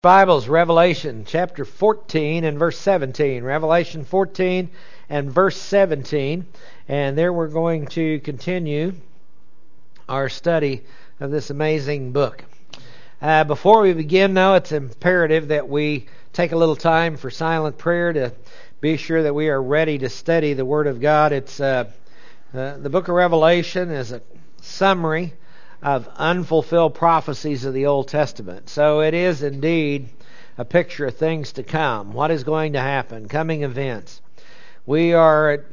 Bibles, Revelation chapter 14 and verse 17. Revelation 14 and verse 17. And there we're going to continue our study of this amazing book. Uh, before we begin, though, it's imperative that we take a little time for silent prayer to be sure that we are ready to study the Word of God. It's uh, uh, the book of Revelation is a summary of unfulfilled prophecies of the Old Testament. So it is indeed a picture of things to come. What is going to happen? Coming events. We are it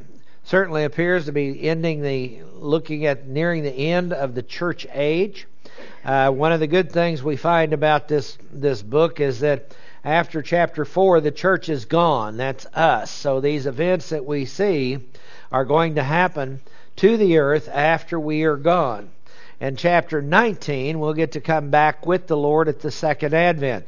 certainly appears to be ending the looking at nearing the end of the church age. Uh, one of the good things we find about this this book is that after chapter four, the church is gone. That's us. So these events that we see are going to happen to the earth after we are gone. And chapter 19, we'll get to come back with the Lord at the second advent.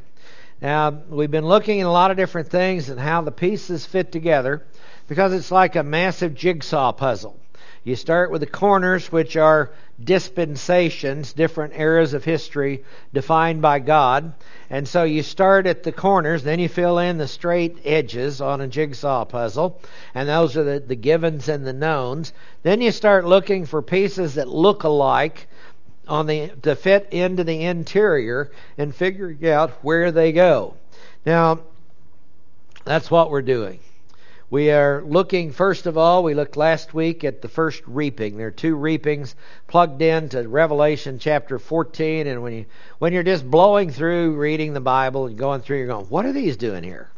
Now, we've been looking at a lot of different things and how the pieces fit together because it's like a massive jigsaw puzzle. You start with the corners, which are dispensations, different eras of history defined by God. And so you start at the corners, then you fill in the straight edges on a jigsaw puzzle, and those are the, the givens and the knowns. Then you start looking for pieces that look alike on the to fit into the interior and figuring out where they go. Now, that's what we're doing. We are looking, first of all, we looked last week at the first reaping. There are two reapings plugged into Revelation chapter 14, and when, you, when you're just blowing through reading the Bible and going through, you're going, what are these doing here?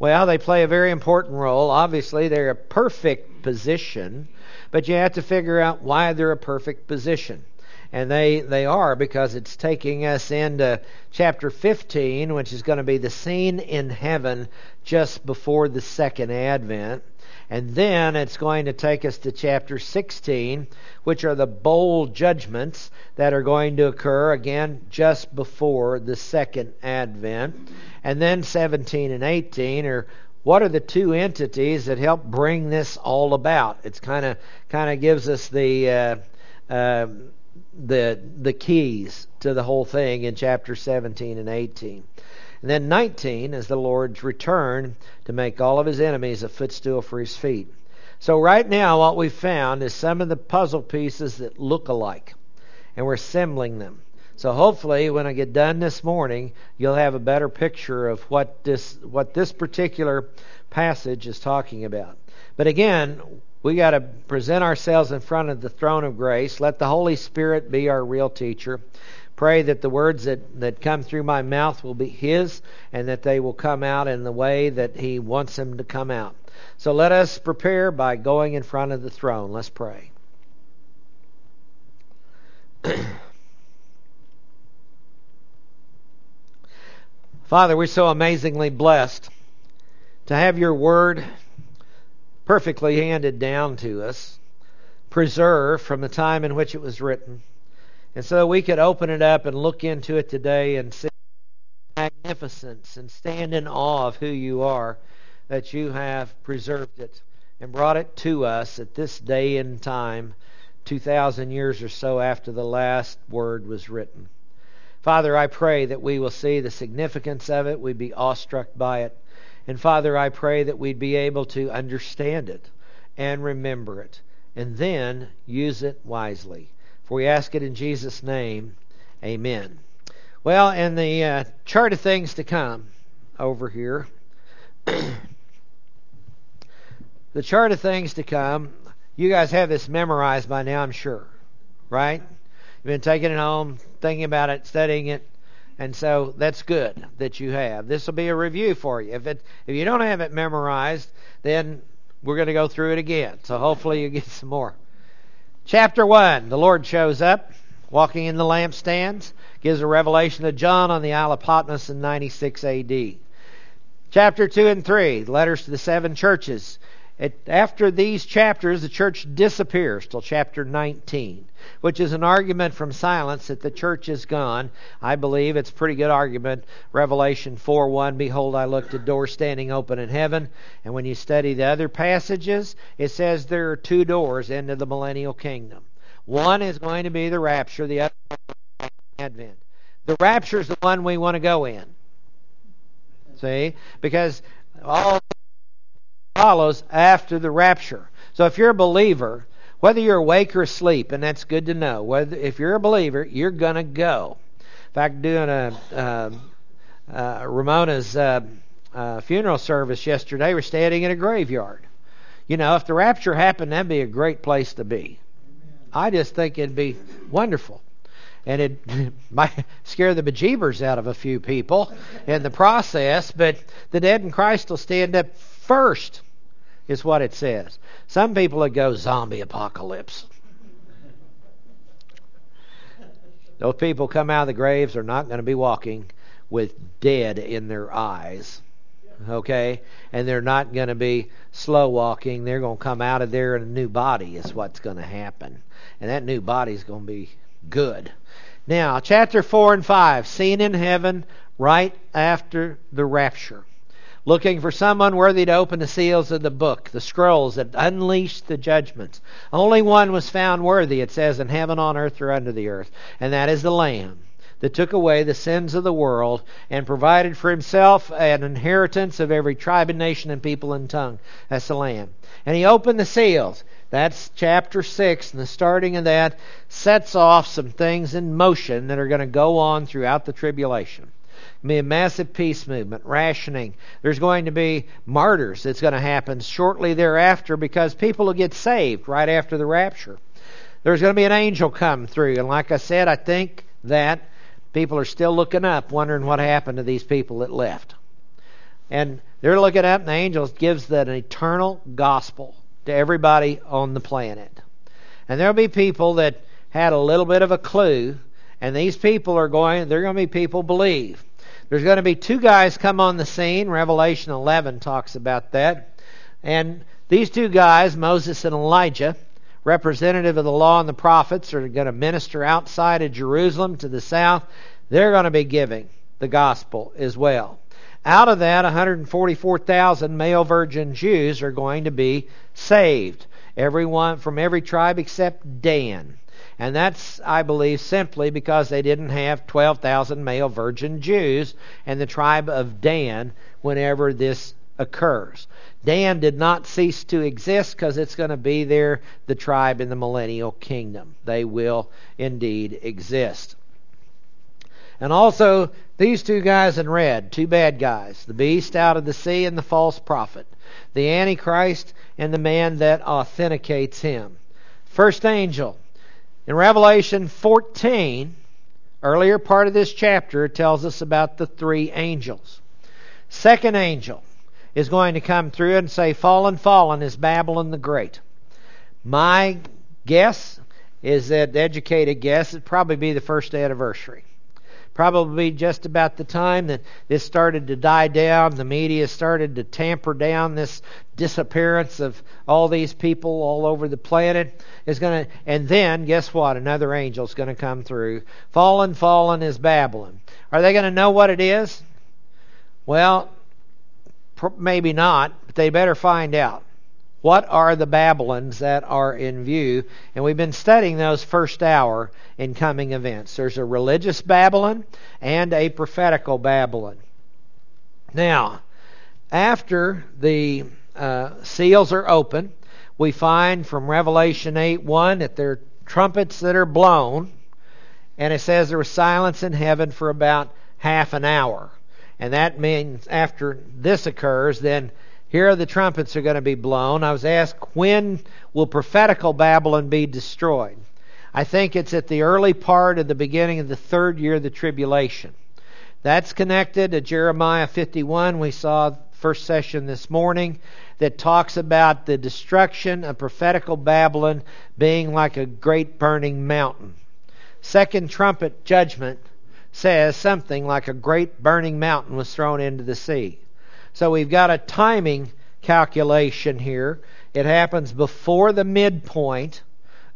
Well, they play a very important role. Obviously, they're a perfect position, but you have to figure out why they're a perfect position and they they are because it's taking us into chapter 15 which is going to be the scene in heaven just before the second advent and then it's going to take us to chapter 16 which are the bowl judgments that are going to occur again just before the second advent and then 17 and 18 are what are the two entities that help bring this all about? It's kind of kind of gives us the uh, uh, the the keys to the whole thing in chapter 17 and 18. And then 19 is the Lord's return to make all of his enemies a footstool for his feet. So right now what we've found is some of the puzzle pieces that look alike and we're assembling them. So hopefully when I get done this morning, you'll have a better picture of what this what this particular passage is talking about. But again, we got to present ourselves in front of the throne of grace. Let the Holy Spirit be our real teacher. Pray that the words that, that come through my mouth will be His and that they will come out in the way that He wants them to come out. So let us prepare by going in front of the throne. Let's pray. Father, we're so amazingly blessed to have your word perfectly handed down to us, preserved from the time in which it was written. And so we could open it up and look into it today and see magnificence and stand in awe of who you are, that you have preserved it and brought it to us at this day and time, 2,000 years or so after the last word was written. Father, I pray that we will see the significance of it, we be awestruck by it, and Father, I pray that we'd be able to understand it and remember it and then use it wisely. For we ask it in Jesus' name. Amen. Well, in the uh, chart of things to come over here, the chart of things to come, you guys have this memorized by now, I'm sure. Right? You've been taking it home, thinking about it, studying it. And so that's good that you have. This will be a review for you. If it if you don't have it memorized, then we're going to go through it again. So hopefully you get some more. Chapter 1, the Lord shows up walking in the lampstands, gives a revelation to John on the Isle of Patmos in 96 AD. Chapter 2 and 3, letters to the seven churches. It, after these chapters, the church disappears till chapter 19 which is an argument from silence that the church is gone. I believe it's a pretty good argument. Revelation 4 1, Behold, I looked at door standing open in heaven. And when you study the other passages, it says there are two doors into the millennial kingdom. One is going to be the rapture, the other Advent. The rapture is the one we want to go in. See? Because all follows after the rapture. So if you're a believer, whether you're awake or asleep, and that's good to know, whether if you're a believer, you're going to go. In fact, doing a uh, uh, Ramona's uh, uh, funeral service yesterday, we're standing in a graveyard. You know, if the rapture happened, that'd be a great place to be. I just think it'd be wonderful. And it might scare the bejeebers out of a few people in the process, but the dead in Christ will stand up first, is what it says. Some people would go zombie apocalypse. Those people come out of the graves are not going to be walking with dead in their eyes. Okay? And they're not going to be slow walking. They're going to come out of there in a new body, is what's going to happen. And that new body is going to be good. Now, chapter 4 and 5, seen in heaven right after the rapture. Looking for someone worthy to open the seals of the book, the scrolls that unleashed the judgments. Only one was found worthy, it says, in heaven, on earth, or under the earth, and that is the Lamb that took away the sins of the world and provided for himself an inheritance of every tribe and nation and people and tongue. That's the Lamb. And he opened the seals. That's chapter 6, and the starting of that sets off some things in motion that are going to go on throughout the tribulation. A massive peace movement, rationing. There's going to be martyrs that's going to happen shortly thereafter because people will get saved right after the rapture. There's going to be an angel come through, and like I said, I think that people are still looking up, wondering what happened to these people that left. And they're looking up, and the angel gives that an eternal gospel to everybody on the planet. And there'll be people that had a little bit of a clue, and these people are going, they're going to be people believe. There's going to be two guys come on the scene. Revelation 11 talks about that. And these two guys, Moses and Elijah, representative of the law and the prophets, are going to minister outside of Jerusalem to the south. They're going to be giving the gospel as well. Out of that, 144,000 male virgin Jews are going to be saved. Everyone from every tribe except Dan. And that's, I believe, simply because they didn't have 12,000 male virgin Jews and the tribe of Dan whenever this occurs. Dan did not cease to exist because it's going to be there, the tribe in the millennial kingdom. They will indeed exist. And also, these two guys in red, two bad guys the beast out of the sea and the false prophet, the Antichrist and the man that authenticates him. First angel. In Revelation 14, earlier part of this chapter, it tells us about the three angels. Second angel is going to come through and say, Fallen, fallen is Babylon the Great. My guess is that, educated guess, it'd probably be the first anniversary probably just about the time that this started to die down, the media started to tamper down this disappearance of all these people all over the planet. Is going to and then guess what? Another angel is going to come through. Fallen fallen is babylon. Are they going to know what it is? Well maybe not but they better find out what are the Babylons that are in view? And we've been studying those first hour in coming events. There's a religious Babylon and a prophetical Babylon. Now, after the uh, seals are open, we find from Revelation 8 1 that there are trumpets that are blown, and it says there was silence in heaven for about half an hour. And that means after this occurs, then here the trumpets are going to be blown. I was asked, when will prophetical Babylon be destroyed? I think it's at the early part of the beginning of the third year of the tribulation. That's connected to Jeremiah 51. We saw first session this morning that talks about the destruction of prophetical Babylon being like a great burning mountain. Second trumpet judgment says something like a great burning mountain was thrown into the sea. So we've got a timing calculation here. It happens before the midpoint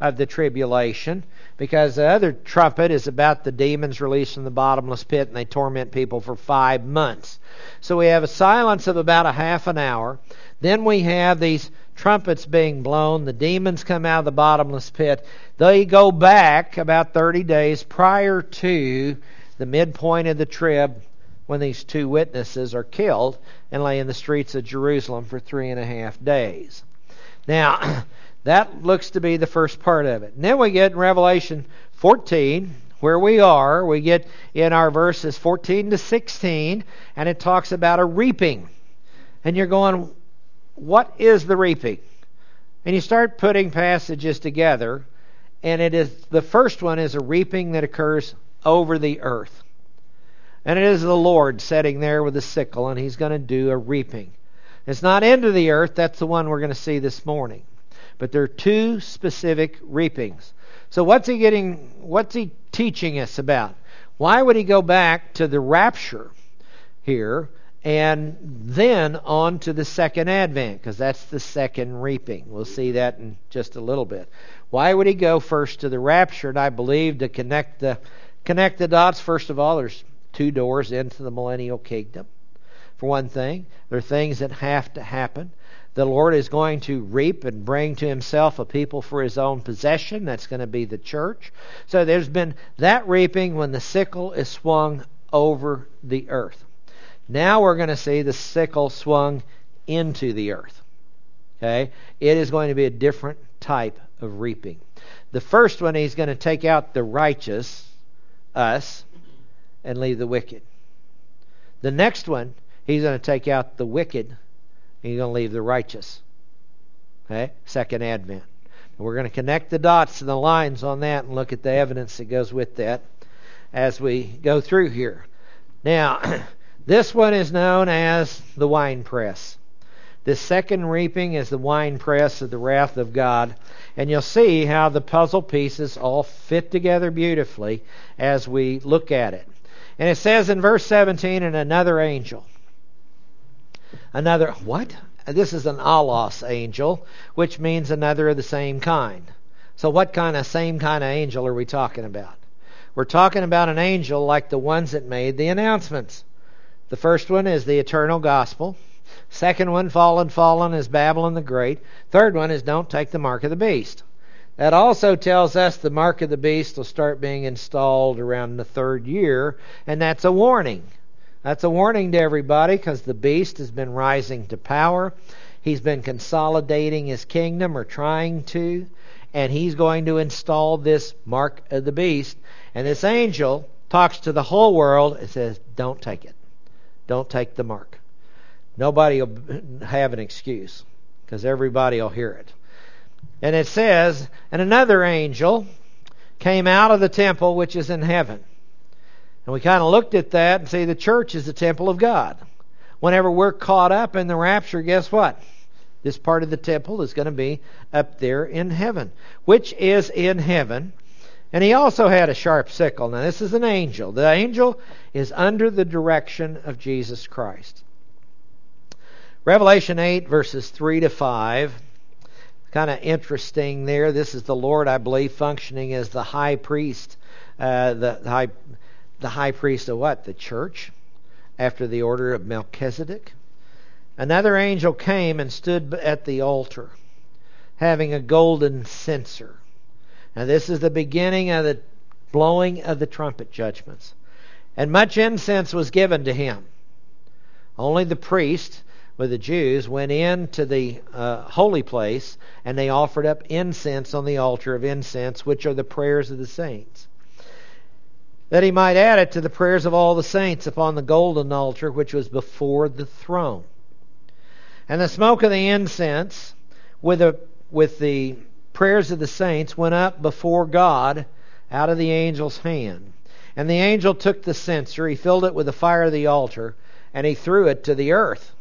of the tribulation because the other trumpet is about the demons released from the bottomless pit and they torment people for five months. So we have a silence of about a half an hour. Then we have these trumpets being blown. The demons come out of the bottomless pit. They go back about 30 days prior to the midpoint of the trib when these two witnesses are killed and lay in the streets of Jerusalem for three and a half days. Now, that looks to be the first part of it. And then we get in Revelation 14, where we are, we get in our verses 14 to 16, and it talks about a reaping. And you're going, what is the reaping? And you start putting passages together, and it is the first one is a reaping that occurs over the earth. And it is the Lord sitting there with a sickle, and he's going to do a reaping. It's not into the earth, that's the one we're going to see this morning. But there are two specific reapings. So what's he getting what's he teaching us about? Why would he go back to the rapture here and then on to the second advent because that's the second reaping. We'll see that in just a little bit. Why would he go first to the rapture? And I believe to connect the connect the dots first of all there's two doors into the millennial kingdom. For one thing, there are things that have to happen. The Lord is going to reap and bring to himself a people for his own possession. That's going to be the church. So there's been that reaping when the sickle is swung over the earth. Now we're going to see the sickle swung into the earth. Okay? It is going to be a different type of reaping. The first one, he's going to take out the righteous, us, and leave the wicked. The next one, he's going to take out the wicked and he's going to leave the righteous. Okay? Second advent. We're going to connect the dots and the lines on that and look at the evidence that goes with that as we go through here. Now, this one is known as the wine press. This second reaping is the wine press of the wrath of God. And you'll see how the puzzle pieces all fit together beautifully as we look at it. And it says in verse 17, and another angel. Another, what? This is an allos angel, which means another of the same kind. So, what kind of same kind of angel are we talking about? We're talking about an angel like the ones that made the announcements. The first one is the eternal gospel. Second one, fallen, fallen, is Babylon the Great. Third one is don't take the mark of the beast. That also tells us the mark of the beast will start being installed around the third year, and that's a warning. That's a warning to everybody because the beast has been rising to power. He's been consolidating his kingdom or trying to, and he's going to install this mark of the beast. And this angel talks to the whole world and says, Don't take it. Don't take the mark. Nobody will have an excuse because everybody will hear it. And it says, And another angel came out of the temple which is in heaven and we kind of looked at that and see the church is the temple of God. Whenever we're caught up in the rapture, guess what? This part of the temple is going to be up there in heaven, which is in heaven. And he also had a sharp sickle. Now, this is an angel. The angel is under the direction of Jesus Christ. Revelation 8, verses 3 to 5. Kind of interesting there. This is the Lord, I believe, functioning as the high priest, uh, the high the high priest of what? The church, after the order of Melchizedek. Another angel came and stood at the altar, having a golden censer. Now, this is the beginning of the blowing of the trumpet judgments. And much incense was given to him. Only the priest with the Jews went into the uh, holy place and they offered up incense on the altar of incense, which are the prayers of the saints that he might add it to the prayers of all the saints upon the golden altar which was before the throne. And the smoke of the incense with the, with the prayers of the saints went up before God out of the angel's hand. And the angel took the censer, he filled it with the fire of the altar, and he threw it to the earth.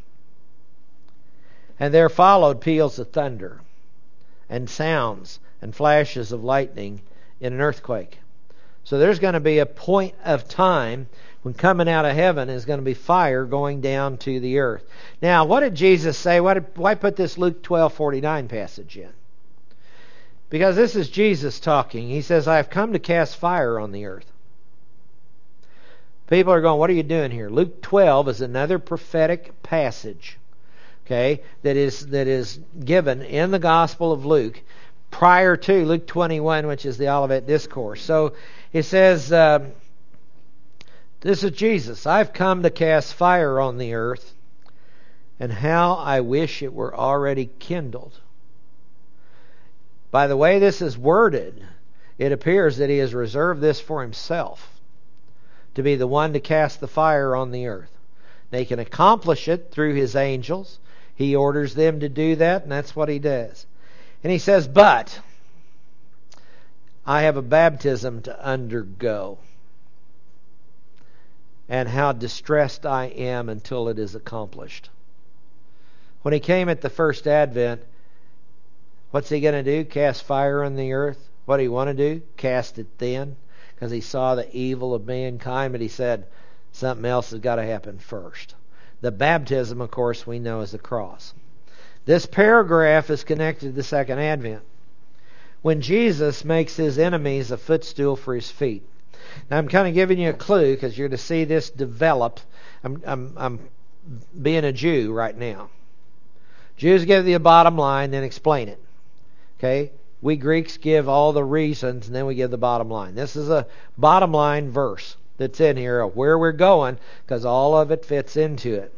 And there followed peals of thunder, and sounds, and flashes of lightning in an earthquake. So there's going to be a point of time when coming out of heaven is going to be fire going down to the earth. Now, what did Jesus say? Why, did, why put this Luke 12:49 passage in? Because this is Jesus talking. He says, "I have come to cast fire on the earth." People are going, "What are you doing here?" Luke 12 is another prophetic passage, okay, that is that is given in the Gospel of Luke prior to Luke 21, which is the Olivet Discourse. So it says, uh, This is Jesus. I've come to cast fire on the earth, and how I wish it were already kindled. By the way this is worded, it appears that he has reserved this for himself to be the one to cast the fire on the earth. They can accomplish it through his angels. He orders them to do that, and that's what he does. And he says, But I have a baptism to undergo, and how distressed I am until it is accomplished. When he came at the first advent, what's he going to do? Cast fire on the earth? What do he want to do? Cast it then? Because he saw the evil of mankind, but he said, something else has got to happen first. The baptism, of course, we know is the cross. This paragraph is connected to the second advent when Jesus makes his enemies a footstool for his feet. Now, I'm kind of giving you a clue because you're going to see this develop. I'm, I'm, I'm being a Jew right now. Jews give you a bottom line, then explain it. Okay? We Greeks give all the reasons, and then we give the bottom line. This is a bottom line verse that's in here of where we're going because all of it fits into it.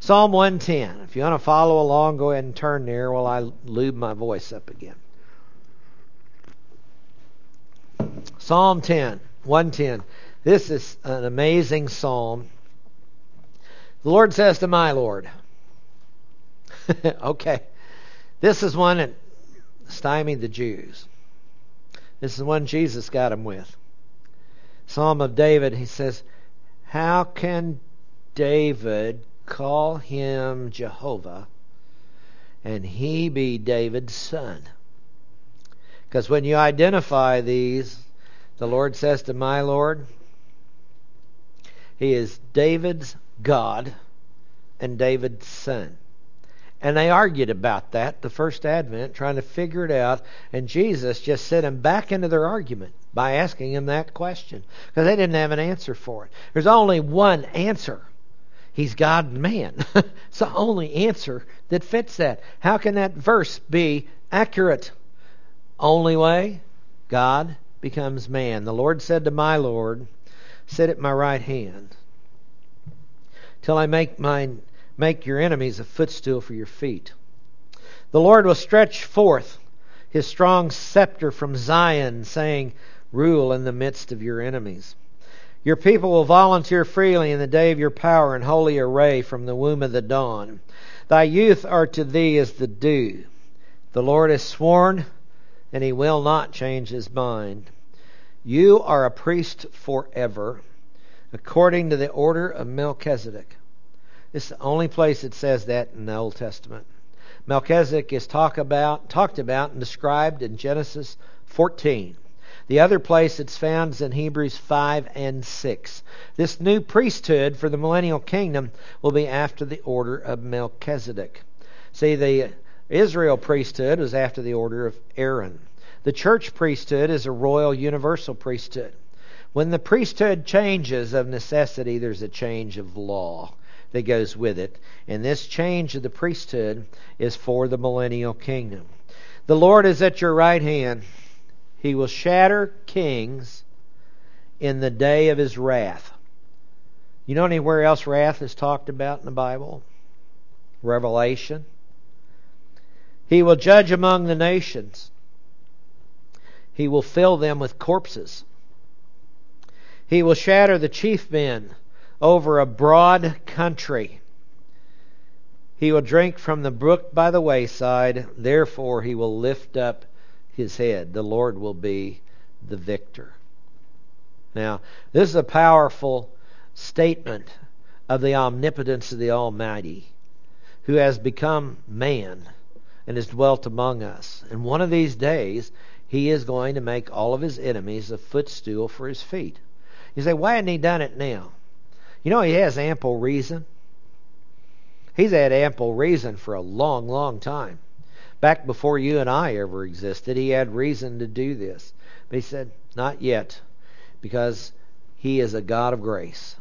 Psalm 110. If you want to follow along, go ahead and turn there while I lube my voice up again. Psalm 10, 110. This is an amazing psalm. The Lord says to my Lord, okay, this is one that stymied the Jews. This is one Jesus got them with. Psalm of David, he says, How can David call him Jehovah and he be David's son? Because when you identify these, the Lord says to my Lord, He is David's God and David's son. And they argued about that the first advent, trying to figure it out. And Jesus just sent them back into their argument by asking him that question because they didn't have an answer for it. There's only one answer. He's God and man. it's the only answer that fits that. How can that verse be accurate? Only way God becomes man. The Lord said to my Lord, Sit at my right hand till I make mine make your enemies a footstool for your feet. The Lord will stretch forth his strong scepter from Zion, saying, Rule in the midst of your enemies. Your people will volunteer freely in the day of your power in holy array from the womb of the dawn. Thy youth are to thee as the dew. The Lord has sworn and he will not change his mind. You are a priest forever, according to the order of Melchizedek. Is the only place it says that in the Old Testament. Melchizedek is talk about, talked about and described in Genesis 14. The other place it's found is in Hebrews 5 and 6. This new priesthood for the millennial kingdom will be after the order of Melchizedek. See, the Israel priesthood was after the order of Aaron. The church priesthood is a royal universal priesthood. When the priesthood changes of necessity, there's a change of law that goes with it. And this change of the priesthood is for the millennial kingdom. The Lord is at your right hand. He will shatter kings in the day of his wrath. You know anywhere else wrath is talked about in the Bible? Revelation. He will judge among the nations. He will fill them with corpses. He will shatter the chief men over a broad country. He will drink from the brook by the wayside. Therefore, he will lift up his head. The Lord will be the victor. Now, this is a powerful statement of the omnipotence of the Almighty, who has become man and has dwelt among us. And one of these days, he is going to make all of his enemies a footstool for his feet. You say, why hadn't he done it now? You know, he has ample reason. He's had ample reason for a long, long time. Back before you and I ever existed, he had reason to do this. But he said, not yet, because he is a God of grace.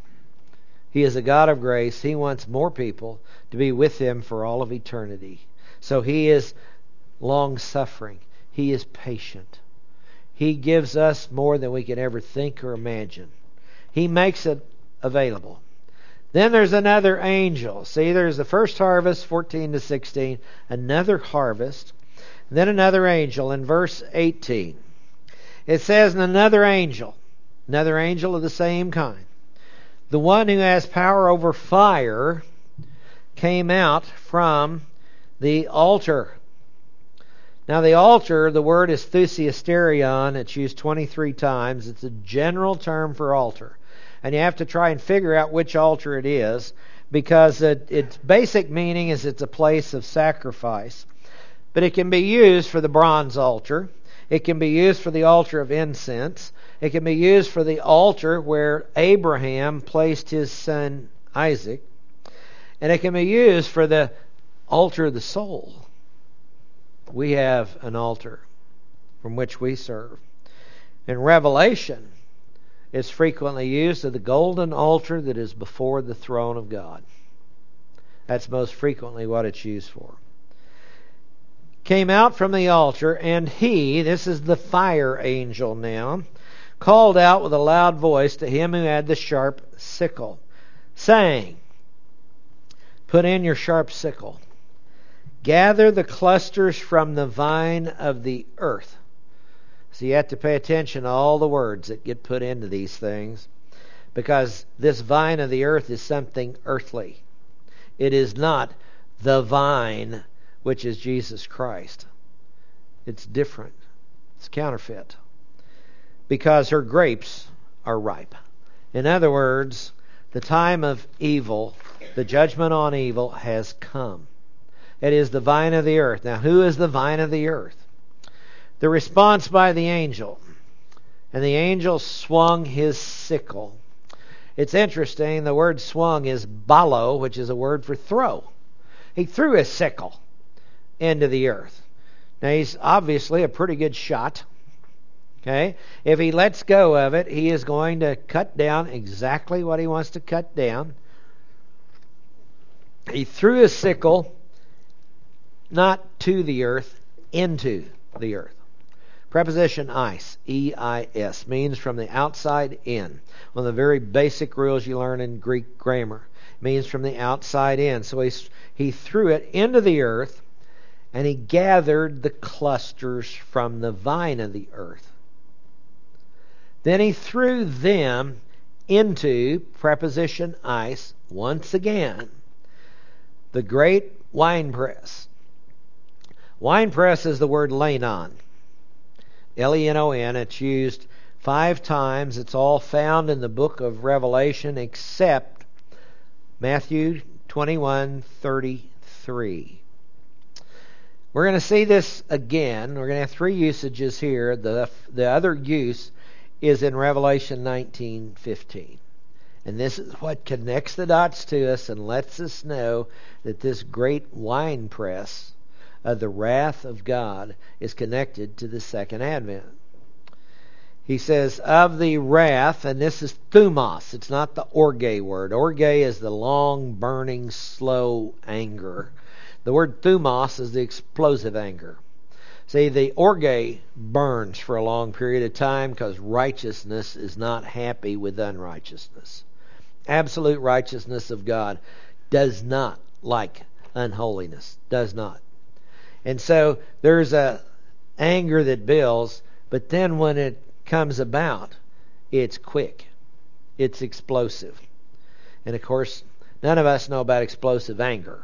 He is a God of grace. He wants more people to be with him for all of eternity. So he is long suffering. He is patient. He gives us more than we can ever think or imagine. He makes it available. Then there's another angel. See, there's the first harvest, 14 to 16, another harvest, then another angel in verse 18. It says, and another angel, another angel of the same kind, the one who has power over fire, came out from the altar. Now, the altar, the word is thusiasterion. It's used 23 times. It's a general term for altar. And you have to try and figure out which altar it is because it, its basic meaning is it's a place of sacrifice. But it can be used for the bronze altar. It can be used for the altar of incense. It can be used for the altar where Abraham placed his son Isaac. And it can be used for the altar of the soul. We have an altar from which we serve. In Revelation, it's frequently used of the golden altar that is before the throne of God. That's most frequently what it's used for. Came out from the altar, and he, this is the fire angel now, called out with a loud voice to him who had the sharp sickle, saying, Put in your sharp sickle. Gather the clusters from the vine of the earth. So you have to pay attention to all the words that get put into these things because this vine of the earth is something earthly. It is not the vine, which is Jesus Christ. It's different, it's counterfeit because her grapes are ripe. In other words, the time of evil the judgment on evil has come. It is the vine of the earth. Now, who is the vine of the earth? The response by the angel. And the angel swung his sickle. It's interesting. The word swung is balo, which is a word for throw. He threw his sickle into the earth. Now, he's obviously a pretty good shot. Okay? If he lets go of it, he is going to cut down exactly what he wants to cut down he threw his sickle not to the earth, into the earth. Preposition eis, E I S, means from the outside in. One of the very basic rules you learn in Greek grammar. means from the outside in. So he, he threw it into the earth and he gathered the clusters from the vine of the earth. Then he threw them into preposition eis once again the great winepress. Winepress is the word lenon. L E N O N. It's used five times. It's all found in the book of Revelation except Matthew 21:33. We're going to see this again. We're going to have three usages here. The the other use is in Revelation 19:15. And this is what connects the dots to us and lets us know that this great wine press of the wrath of God is connected to the second advent. He says, of the wrath, and this is thumos. It's not the orge word. Orge is the long, burning, slow anger. The word thumos is the explosive anger. See, the orge burns for a long period of time because righteousness is not happy with unrighteousness absolute righteousness of God does not like unholiness. Does not. And so there's a anger that builds, but then when it comes about, it's quick. It's explosive. And of course, none of us know about explosive anger.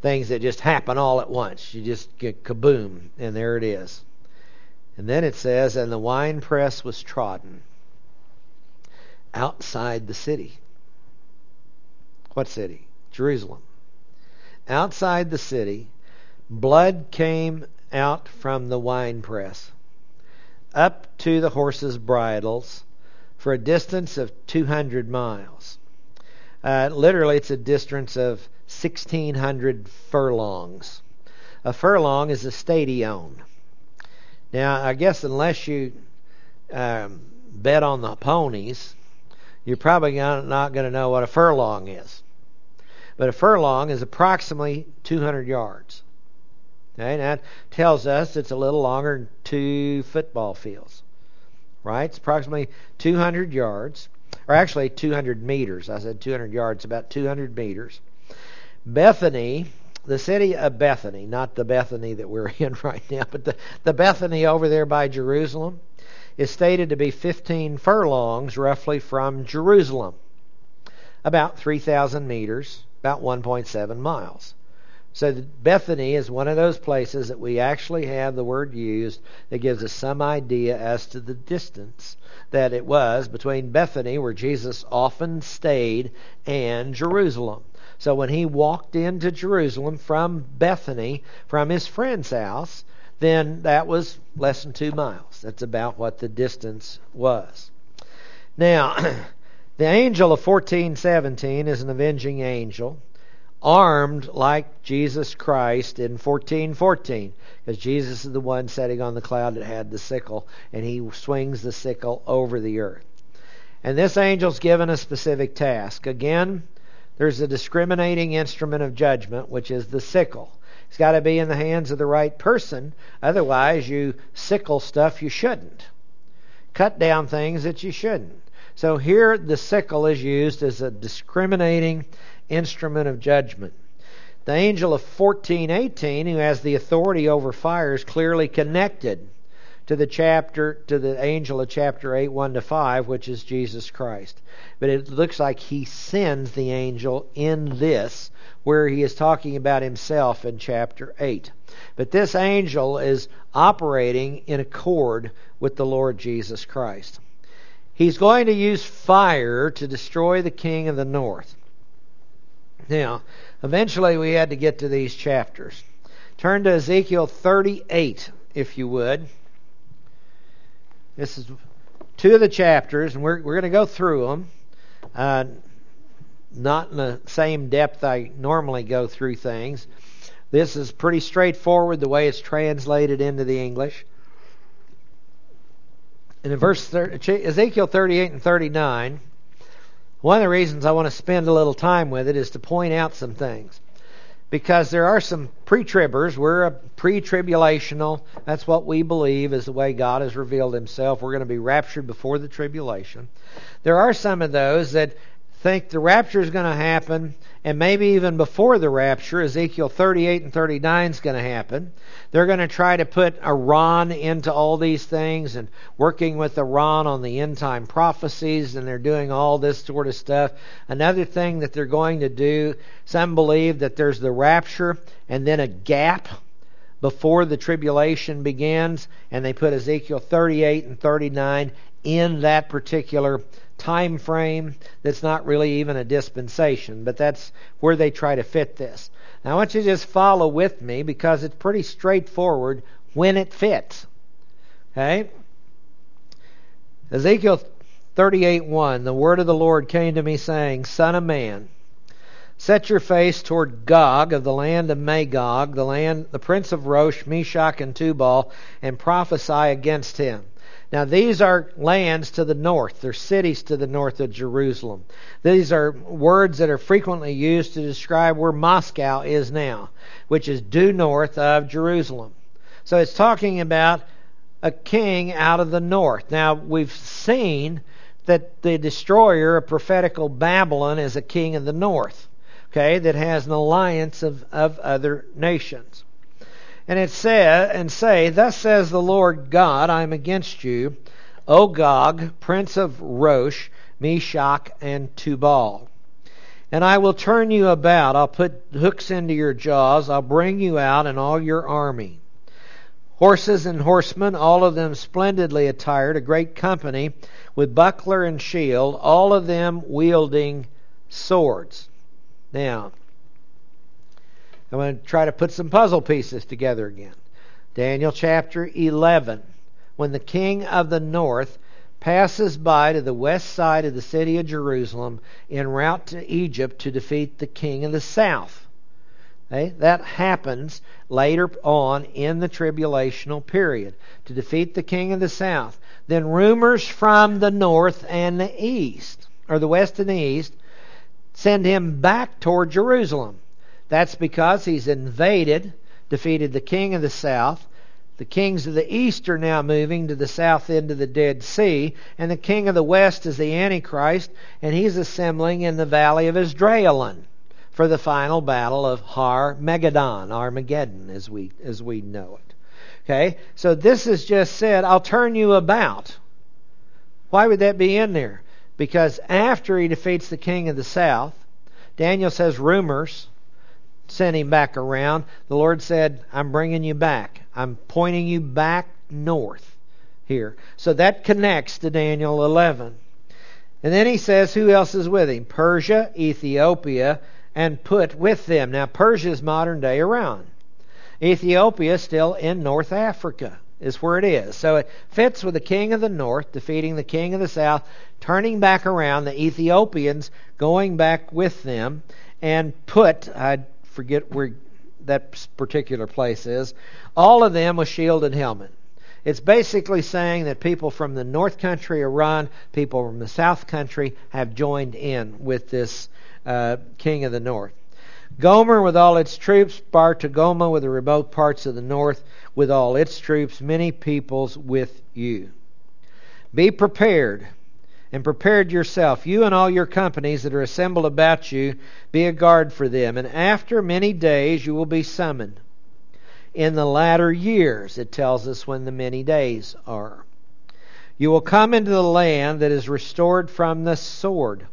Things that just happen all at once. You just get kaboom, and there it is. And then it says, and the winepress was trodden outside the city. What city? Jerusalem. Outside the city, blood came out from the winepress up to the horses' bridles for a distance of 200 miles. Uh, literally, it's a distance of 1,600 furlongs. A furlong is a stadion. Now, I guess unless you um, bet on the ponies, you're probably not going to know what a furlong is. But a furlong is approximately 200 yards. Okay, that tells us it's a little longer than two football fields. Right? It's approximately 200 yards. or actually 200 meters. I said 200 yards, about 200 meters. Bethany, the city of Bethany, not the Bethany that we're in right now, but the, the Bethany over there by Jerusalem, is stated to be 15 furlongs roughly from Jerusalem, about 3,000 meters, about 1.7 miles. So Bethany is one of those places that we actually have the word used that gives us some idea as to the distance that it was between Bethany, where Jesus often stayed, and Jerusalem. So when he walked into Jerusalem from Bethany, from his friend's house, then that was less than two miles. That's about what the distance was. Now, the angel of 1417 is an avenging angel armed like Jesus Christ in 1414 because Jesus is the one sitting on the cloud that had the sickle and he swings the sickle over the earth. And this angel's given a specific task. Again, there's a discriminating instrument of judgment which is the sickle. It's got to be in the hands of the right person, otherwise you sickle stuff you shouldn't. Cut down things that you shouldn't. So here the sickle is used as a discriminating instrument of judgment. The angel of 1418, who has the authority over fire, is clearly connected to the chapter to the angel of chapter 8 1 to 5 which is Jesus Christ. But it looks like he sends the angel in this where he is talking about himself in chapter 8 but this angel is operating in accord with the Lord Jesus Christ he's going to use fire to destroy the king of the north now, eventually we had to get to these chapters. Turn to Ezekiel 38, if you would. This is two of the chapters, and we're, we're going to go through them. Uh, not in the same depth I normally go through things. This is pretty straightforward the way it's translated into the English. In verse 30, Ezekiel 38 and 39, one of the reasons I want to spend a little time with it is to point out some things. Because there are some pre tribbers. We're a pre tribulational. That's what we believe is the way God has revealed himself. We're going to be raptured before the tribulation. There are some of those that think the rapture is going to happen, and maybe even before the rapture, Ezekiel 38 and 39 is going to happen. They're going to try to put Iran into all these things and working with Iran on the end time prophecies, and they're doing all this sort of stuff. Another thing that they're going to do, some believe that there's the rapture and then a gap before the tribulation begins, and they put Ezekiel 38 and 39 in that particular time frame that's not really even a dispensation, but that's where they try to fit this. Now I want you to just follow with me because it's pretty straightforward when it fits. Okay? Ezekiel 38:1 The word of the Lord came to me saying, Son of man, set your face toward Gog of the land of Magog, the land the prince of Rosh, Meshech and Tubal, and prophesy against him now, these are lands to the north. They're cities to the north of Jerusalem. These are words that are frequently used to describe where Moscow is now, which is due north of Jerusalem. So it's talking about a king out of the north. Now, we've seen that the destroyer of prophetical Babylon is a king of the north, okay, that has an alliance of, of other nations. And it said, and say, Thus says the Lord God, I am against you, O Gog, prince of Rosh, Meshech, and Tubal. And I will turn you about. I'll put hooks into your jaws. I'll bring you out and all your army. Horses and horsemen, all of them splendidly attired, a great company, with buckler and shield, all of them wielding swords. Now, I'm going to try to put some puzzle pieces together again. Daniel chapter 11. When the king of the north passes by to the west side of the city of Jerusalem en route to Egypt to defeat the king of the south. Okay? That happens later on in the tribulational period to defeat the king of the south. Then rumors from the north and the east, or the west and the east, send him back toward Jerusalem. That's because he's invaded, defeated the king of the south, The kings of the east are now moving to the south end of the Dead Sea, and the king of the west is the Antichrist, and he's assembling in the valley of Esdraelon for the final battle of Har Megaddon, Armageddon, as we as we know it. Okay, so this is just said, I'll turn you about. Why would that be in there? Because after he defeats the king of the south, Daniel says rumors sent him back around. The Lord said, I'm bringing you back. I'm pointing you back north here. So that connects to Daniel 11. And then he says, who else is with him? Persia, Ethiopia, and Put with them. Now, Persia is modern day Iran. Ethiopia is still in North Africa, is where it is. So it fits with the king of the north defeating the king of the south, turning back around, the Ethiopians going back with them, and Put, I forget where that particular place is, all of them with shield and helmet. It's basically saying that people from the north country, Iran, people from the south country have joined in with this uh, king of the north. Gomer with all its troops, Bar with the remote parts of the north with all its troops, many peoples with you. Be prepared and prepared yourself, you and all your companies that are assembled about you, be a guard for them. And after many days you will be summoned. In the latter years, it tells us when the many days are. You will come into the land that is restored from the sword,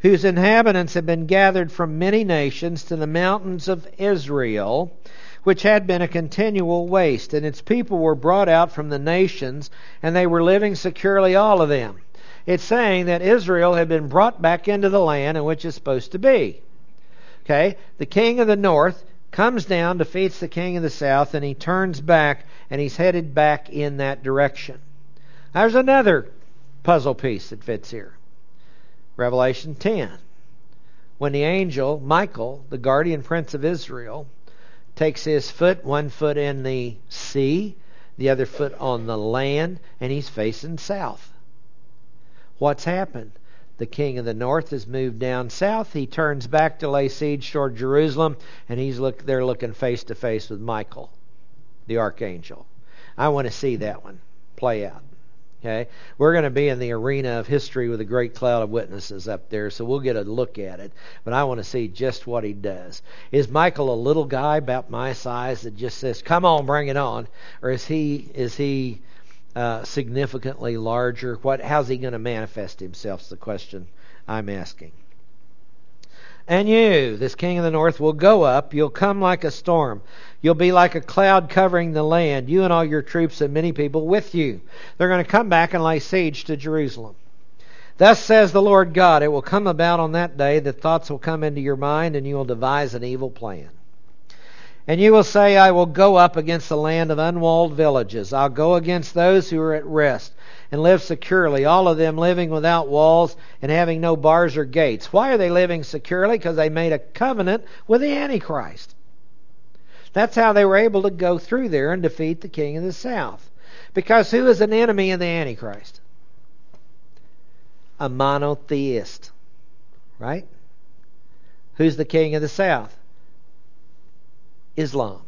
whose inhabitants have been gathered from many nations to the mountains of Israel, which had been a continual waste, and its people were brought out from the nations, and they were living securely, all of them. It's saying that Israel had been brought back into the land in which it's supposed to be. Okay? The king of the north comes down, defeats the king of the south, and he turns back and he's headed back in that direction. There's another puzzle piece that fits here. Revelation 10. When the angel, Michael, the guardian prince of Israel, takes his foot, one foot in the sea, the other foot on the land, and he's facing south. What's happened? The king of the north has moved down south. He turns back to lay siege toward Jerusalem, and he's look they're looking face to face with Michael, the archangel. I want to see that one play out. Okay? We're going to be in the arena of history with a great cloud of witnesses up there, so we'll get a look at it. But I want to see just what he does. Is Michael a little guy about my size that just says, "Come on, bring it on," or is he is he uh, significantly larger? What? How's he going to manifest himself? Is the question I'm asking. And you, this king of the north, will go up. You'll come like a storm. You'll be like a cloud covering the land, you and all your troops and many people with you. They're going to come back and lay siege to Jerusalem. Thus says the Lord God, it will come about on that day that thoughts will come into your mind and you will devise an evil plan. And you will say, I will go up against the land of unwalled villages. I'll go against those who are at rest and live securely, all of them living without walls and having no bars or gates. Why are they living securely? Because they made a covenant with the Antichrist. That's how they were able to go through there and defeat the king of the south. Because who is an enemy of the Antichrist? A monotheist. Right? Who's the king of the south? Islam.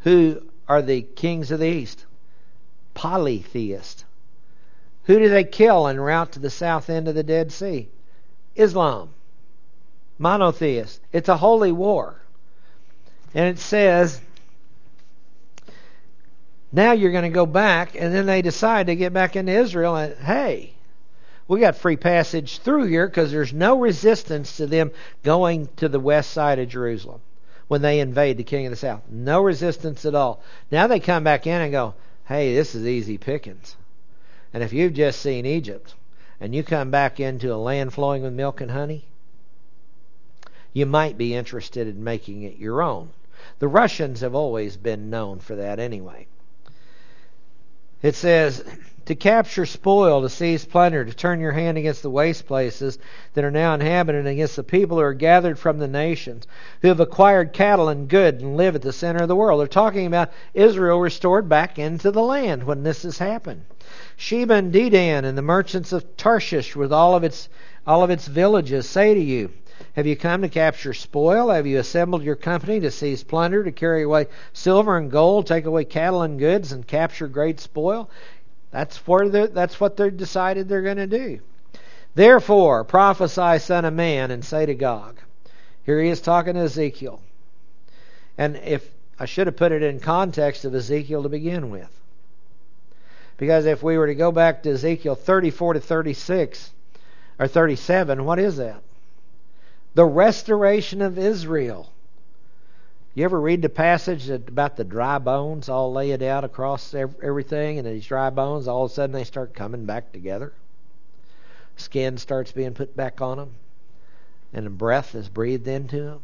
Who are the kings of the East? Polytheist. Who do they kill en route to the south end of the Dead Sea? Islam. Monotheist. It's a holy war. And it says, now you're going to go back, and then they decide to get back into Israel, and hey, we got free passage through here because there's no resistance to them going to the west side of Jerusalem when they invade the king of the south. No resistance at all. Now they come back in and go, hey, this is easy pickings. And if you've just seen Egypt and you come back into a land flowing with milk and honey, you might be interested in making it your own. The Russians have always been known for that anyway. It says, to capture spoil, to seize plunder, to turn your hand against the waste places that are now inhabited, against the people who are gathered from the nations, who have acquired cattle and goods and live at the center of the world. They're talking about Israel restored back into the land when this has happened. Sheba and Dedan and the merchants of Tarshish with all of its all of its villages say to you, Have you come to capture spoil? Have you assembled your company to seize plunder, to carry away silver and gold, take away cattle and goods, and capture great spoil? That's where that's what they're decided they're going to do. Therefore, prophesy, son of man, and say to Gog. Here he is talking to Ezekiel. And if I should have put it in context of Ezekiel to begin with. Because if we were to go back to Ezekiel 34 to 36 or 37, what is that? The restoration of Israel. You ever read the passage about the dry bones all laid out across everything, and these dry bones all of a sudden they start coming back together? Skin starts being put back on them, and the breath is breathed into them.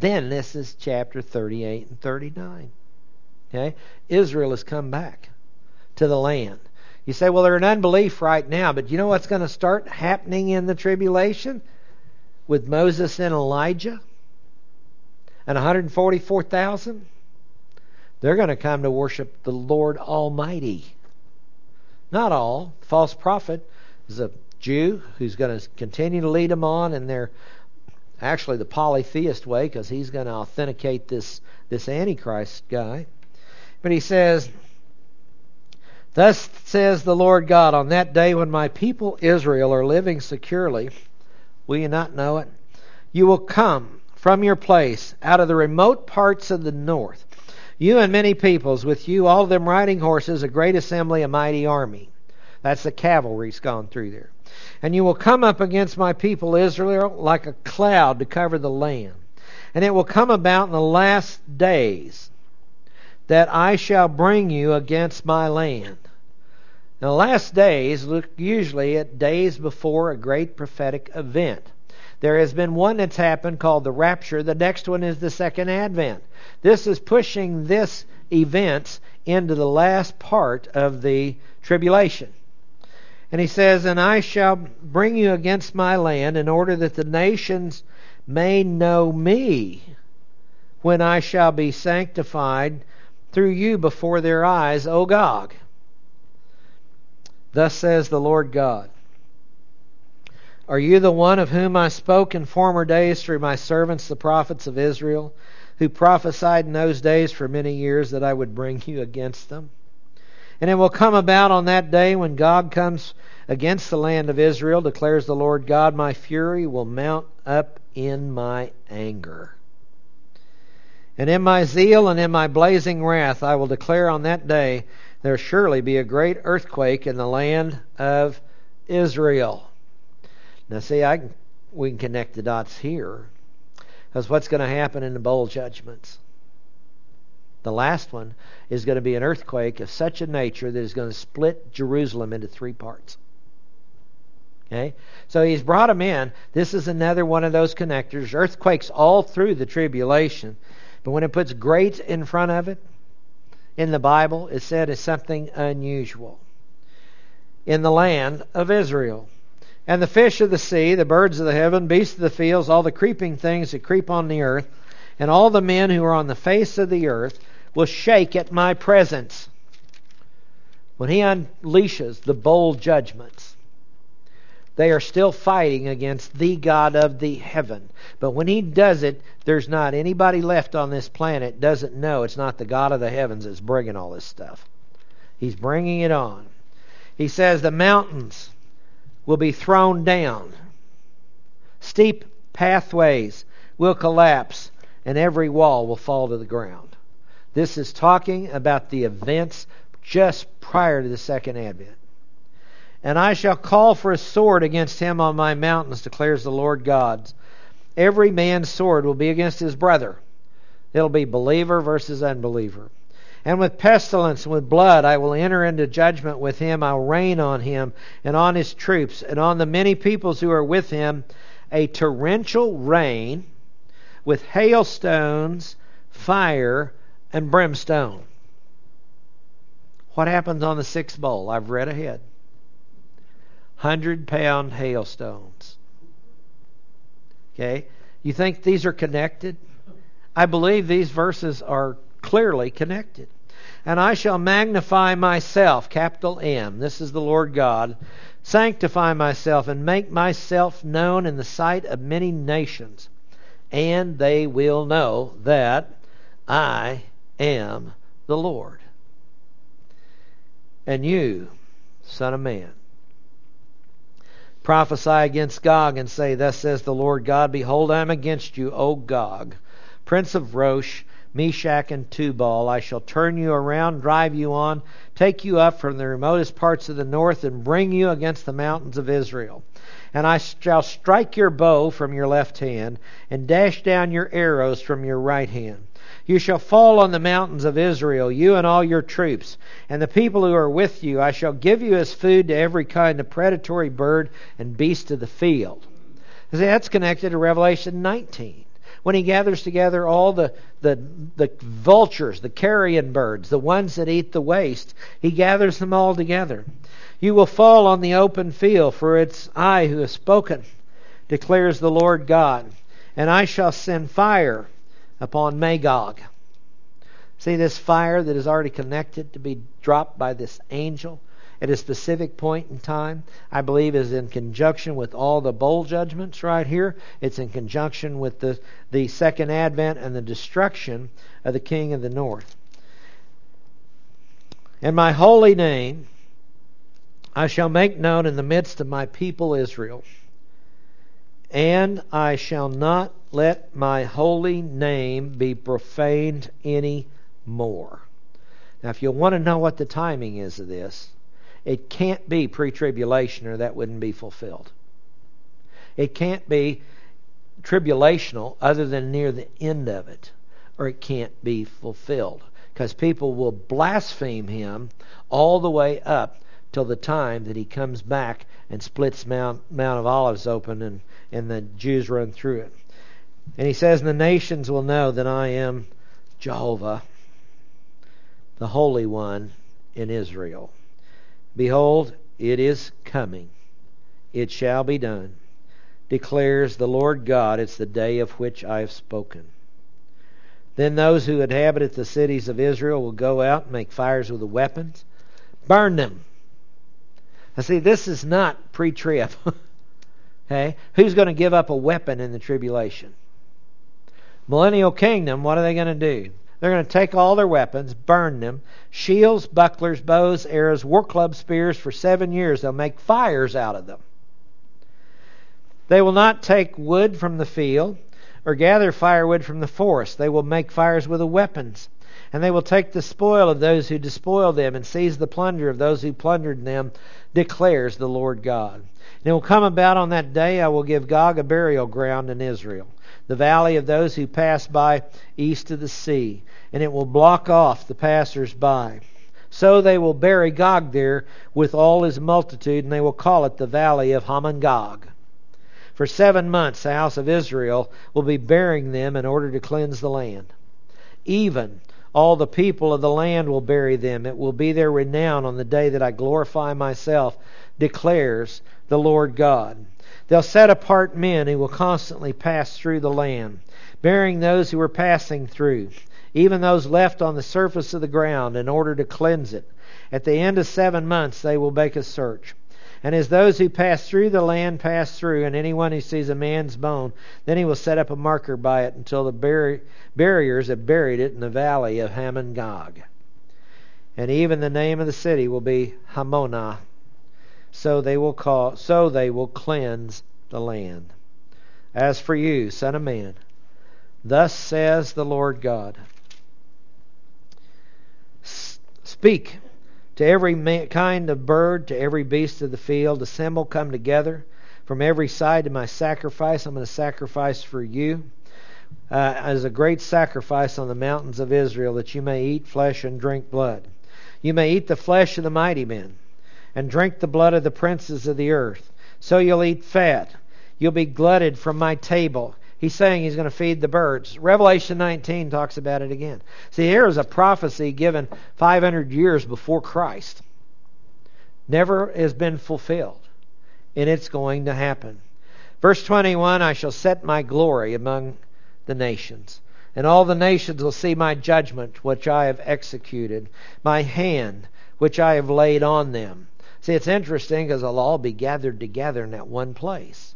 Then this is chapter 38 and 39. Okay? Israel has come back to the land. You say, well, they're in unbelief right now, but you know what's going to start happening in the tribulation? With Moses and Elijah and 144,000? They're going to come to worship the Lord Almighty. Not all. False prophet is a Jew who's going to continue to lead them on in their actually the polytheist way because he's going to authenticate this this antichrist guy. But he says, Thus says the Lord God, on that day when my people Israel are living securely, will you not know it? You will come from your place out of the remote parts of the north, you and many peoples, with you, all of them riding horses, a great assembly, a mighty army. That's the cavalry's gone through there. And you will come up against my people Israel like a cloud to cover the land. And it will come about in the last days that I shall bring you against my land. Now, the last days look usually at days before a great prophetic event. There has been one that's happened called the rapture. The next one is the second advent. This is pushing this event into the last part of the tribulation. And he says, And I shall bring you against my land in order that the nations may know me when I shall be sanctified through you before their eyes, O Gog. Thus says the Lord Gog. Are you the one of whom I spoke in former days through my servants, the prophets of Israel, who prophesied in those days for many years that I would bring you against them? And it will come about on that day when God comes against the land of Israel, declares the Lord God, my fury will mount up in my anger. And in my zeal and in my blazing wrath, I will declare on that day there surely be a great earthquake in the land of Israel. Now, see, I we can connect the dots here. Because what's going to happen in the bowl judgments? The last one is going to be an earthquake of such a nature that is going to split Jerusalem into three parts. Okay? So he's brought them in. This is another one of those connectors. Earthquakes all through the tribulation. But when it puts great in front of it, in the Bible, it said as something unusual. In the land of Israel. And the fish of the sea, the birds of the heaven, beasts of the fields, all the creeping things that creep on the earth, and all the men who are on the face of the earth will shake at my presence when he unleashes the bowl judgments. They are still fighting against the God of the heaven. But when he does it, there's not anybody left on this planet doesn't know it's not the God of the heavens that's bringing all this stuff. He's bringing it on. He says the mountains will be thrown down. Steep pathways will collapse and every wall will fall to the ground. This is talking about the events just prior to the second advent. And I shall call for a sword against him on my mountains, declares the Lord God. Every man's sword will be against his brother. It'll be believer versus unbeliever. And with pestilence and with blood I will enter into judgment with him. I'll rain on him and on his troops and on the many peoples who are with him a torrential rain with hailstones, fire, and brimstone. What happens on the sixth bowl? I've read ahead. Hundred pound hailstones. Okay? You think these are connected? I believe these verses are clearly connected. And I shall magnify myself, capital M. This is the Lord God. Sanctify myself and make myself known in the sight of many nations. And they will know that I am the Lord. And you, Son of Man, prophesy against Gog and say, Thus says the Lord God, Behold, I am against you, O Gog, prince of Rosh, Meshech, and Tubal. I shall turn you around, drive you on, take you up from the remotest parts of the north, and bring you against the mountains of Israel. And I shall strike your bow from your left hand, and dash down your arrows from your right hand. You shall fall on the mountains of Israel, you and all your troops, and the people who are with you. I shall give you as food to every kind of predatory bird and beast of the field. See, that's connected to Revelation 19 when he gathers together all the, the, the vultures, the carrion birds, the ones that eat the waste, he gathers them all together. You will fall on the open field, for it's I who have spoken, declares the Lord God. And I shall send fire upon Magog. See this fire that is already connected to be dropped by this angel at a specific point in time, I believe is in conjunction with all the bowl judgments right here. It's in conjunction with the, the second advent and the destruction of the king of the north. And my holy name I shall make known in the midst of my people Israel. And I shall not let my holy name be profaned any more. Now, if you want to know what the timing is of this, it can't be pre tribulation or that wouldn't be fulfilled. It can't be tribulational other than near the end of it, or it can't be fulfilled. Because people will blaspheme him all the way up till the time that he comes back and splits Mount, Mount of Olives open and, and the Jews run through it. And he says, The nations will know that I am Jehovah, the Holy One in Israel. Behold, it is coming. It shall be done, declares the Lord God. It's the day of which I have spoken. Then those who inhabit the cities of Israel will go out and make fires with the weapons, burn them. Now, see, this is not pre trib. okay? Who's going to give up a weapon in the tribulation? Millennial kingdom, what are they going to do? They're going to take all their weapons, burn them, shields, bucklers, bows, arrows, war clubs, spears. For seven years, they'll make fires out of them. They will not take wood from the field or gather firewood from the forest. They will make fires with the weapons. And they will take the spoil of those who despoil them and seize the plunder of those who plundered them, declares the Lord God. And it will come about on that day I will give Gog a burial ground in Israel the valley of those who pass by east of the sea, and it will block off the passers by. So they will bury Gog there with all his multitude, and they will call it the valley of Hamon-Gog. For seven months the house of Israel will be burying them in order to cleanse the land. Even all the people of the land will bury them. It will be their renown on the day that I glorify myself, declares the Lord God. They'll set apart men who will constantly pass through the land, burying those who are passing through, even those left on the surface of the ground, in order to cleanse it. At the end of seven months, they will make a search. And as those who pass through the land pass through, and anyone who sees a man's bone, then he will set up a marker by it until the bar- barriers have buried it in the valley of Hamon-Gog. And even the name of the city will be Hamonah so they will call so they will cleanse the land. As for you, son of man, thus says the Lord God. Speak to every kind of bird, to every beast of the field, assemble, come together from every side to my sacrifice. I'm going to sacrifice for you uh, as a great sacrifice on the mountains of Israel, that you may eat flesh and drink blood. You may eat the flesh of the mighty men and drink the blood of the princes of the earth. So you'll eat fat. You'll be glutted from my table. He's saying he's going to feed the birds. Revelation 19 talks about it again. See, here is a prophecy given 500 years before Christ. Never has been fulfilled, and it's going to happen. Verse 21 I shall set my glory among the nations. And all the nations will see my judgment, which I have executed, my hand, which I have laid on them. See, it's interesting because they'll all be gathered together in that one place.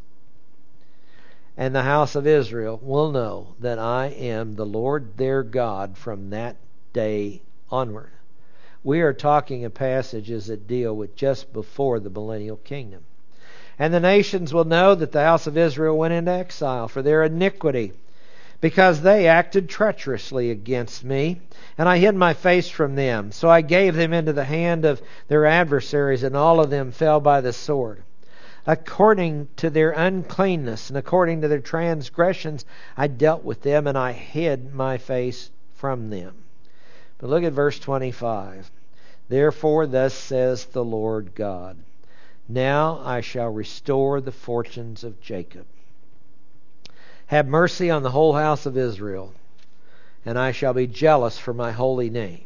And the house of Israel will know that I am the Lord their God from that day onward. We are talking of passages that deal with just before the millennial kingdom. And the nations will know that the house of Israel went into exile for their iniquity, because they acted treacherously against me, and I hid my face from them. So I gave them into the hand of their adversaries, and all of them fell by the sword. According to their uncleanness and according to their transgressions, I dealt with them, and I hid my face from them. But look at verse 25. Therefore, thus says the Lord God Now I shall restore the fortunes of Jacob. Have mercy on the whole house of Israel, and I shall be jealous for my holy name.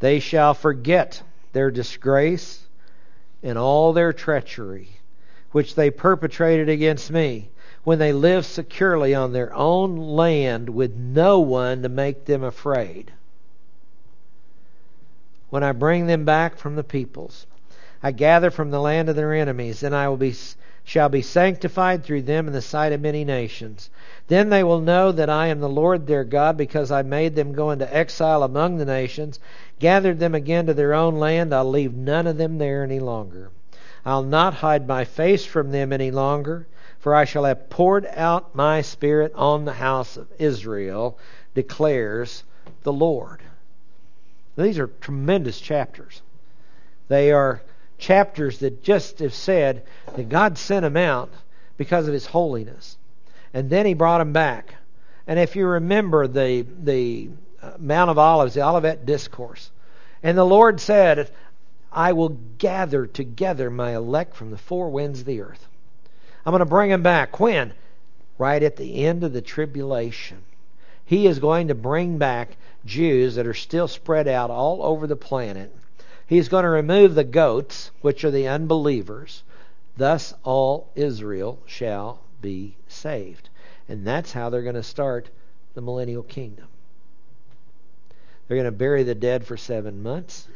They shall forget their disgrace and all their treachery, which they perpetrated against me, when they lived securely on their own land with no one to make them afraid when I bring them back from the peoples. I gather from the land of their enemies, and I will be shall be sanctified through them in the sight of many nations. Then they will know that I am the Lord their God, because I made them go into exile among the nations, gathered them again to their own land. I'll leave none of them there any longer. I'll not hide my face from them any longer, for I shall have poured out my spirit on the house of Israel, declares the Lord. These are tremendous chapters. They are chapters that just have said that God sent him out because of His holiness. And then He brought him back. And if you remember the, the uh, Mount of Olives, the Olivet Discourse, and the Lord said, I will gather together my elect from the four winds of the earth. I'm going to bring them back. When? Right at the end of the tribulation. He is going to bring back Jews that are still spread out all over the planet. He's going to remove the goats, which are the unbelievers. Thus all Israel shall be saved. And that's how they're going to start the millennial kingdom. They're going to bury the dead for seven months.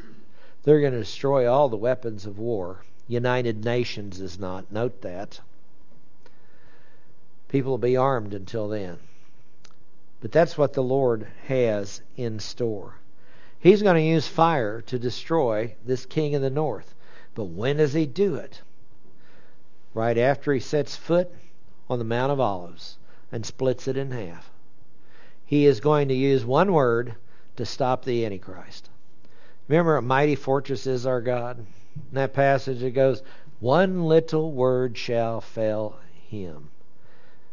They're going to destroy all the weapons of war. United Nations is not. Note that. People will be armed until then. But that's what the Lord has in store. He's going to use fire to destroy this king of the north. But when does he do it? Right after he sets foot on the Mount of Olives and splits it in half. He is going to use one word to stop the Antichrist. Remember, a mighty fortress is our God? In that passage, it goes, One little word shall fail him.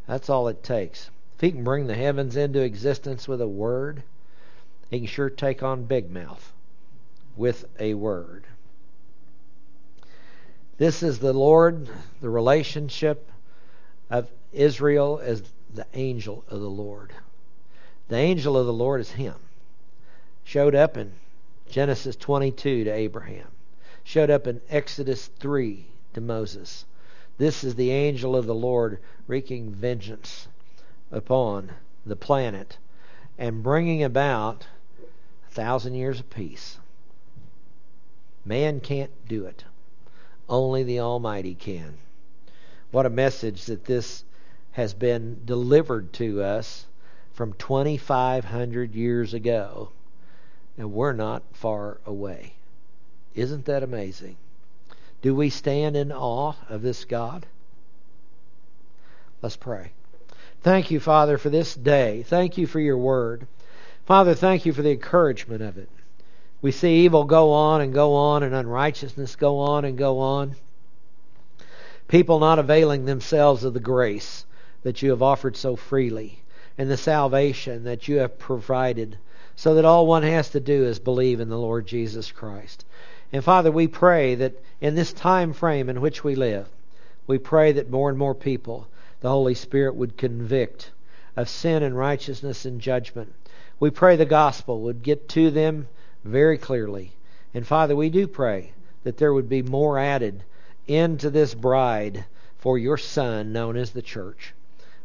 That's all it takes. If he can bring the heavens into existence with a word, he can sure take on Big Mouth with a word. This is the Lord, the relationship of Israel as the angel of the Lord. The angel of the Lord is him. Showed up in Genesis 22 to Abraham. Showed up in Exodus 3 to Moses. This is the angel of the Lord wreaking vengeance upon the planet and bringing about thousand years of peace. Man can't do it. Only the Almighty can. What a message that this has been delivered to us from 2,500 years ago, and we're not far away. Isn't that amazing? Do we stand in awe of this God? Let's pray. Thank you, Father, for this day. Thank you for your word. Father, thank you for the encouragement of it. We see evil go on and go on, and unrighteousness go on and go on. People not availing themselves of the grace that you have offered so freely and the salvation that you have provided, so that all one has to do is believe in the Lord Jesus Christ. And Father, we pray that in this time frame in which we live, we pray that more and more people the Holy Spirit would convict of sin and righteousness and judgment. We pray the gospel would get to them very clearly. And Father, we do pray that there would be more added into this bride for your Son known as the church.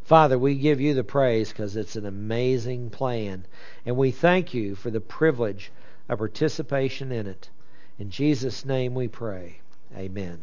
Father, we give you the praise because it's an amazing plan. And we thank you for the privilege of participation in it. In Jesus' name we pray. Amen.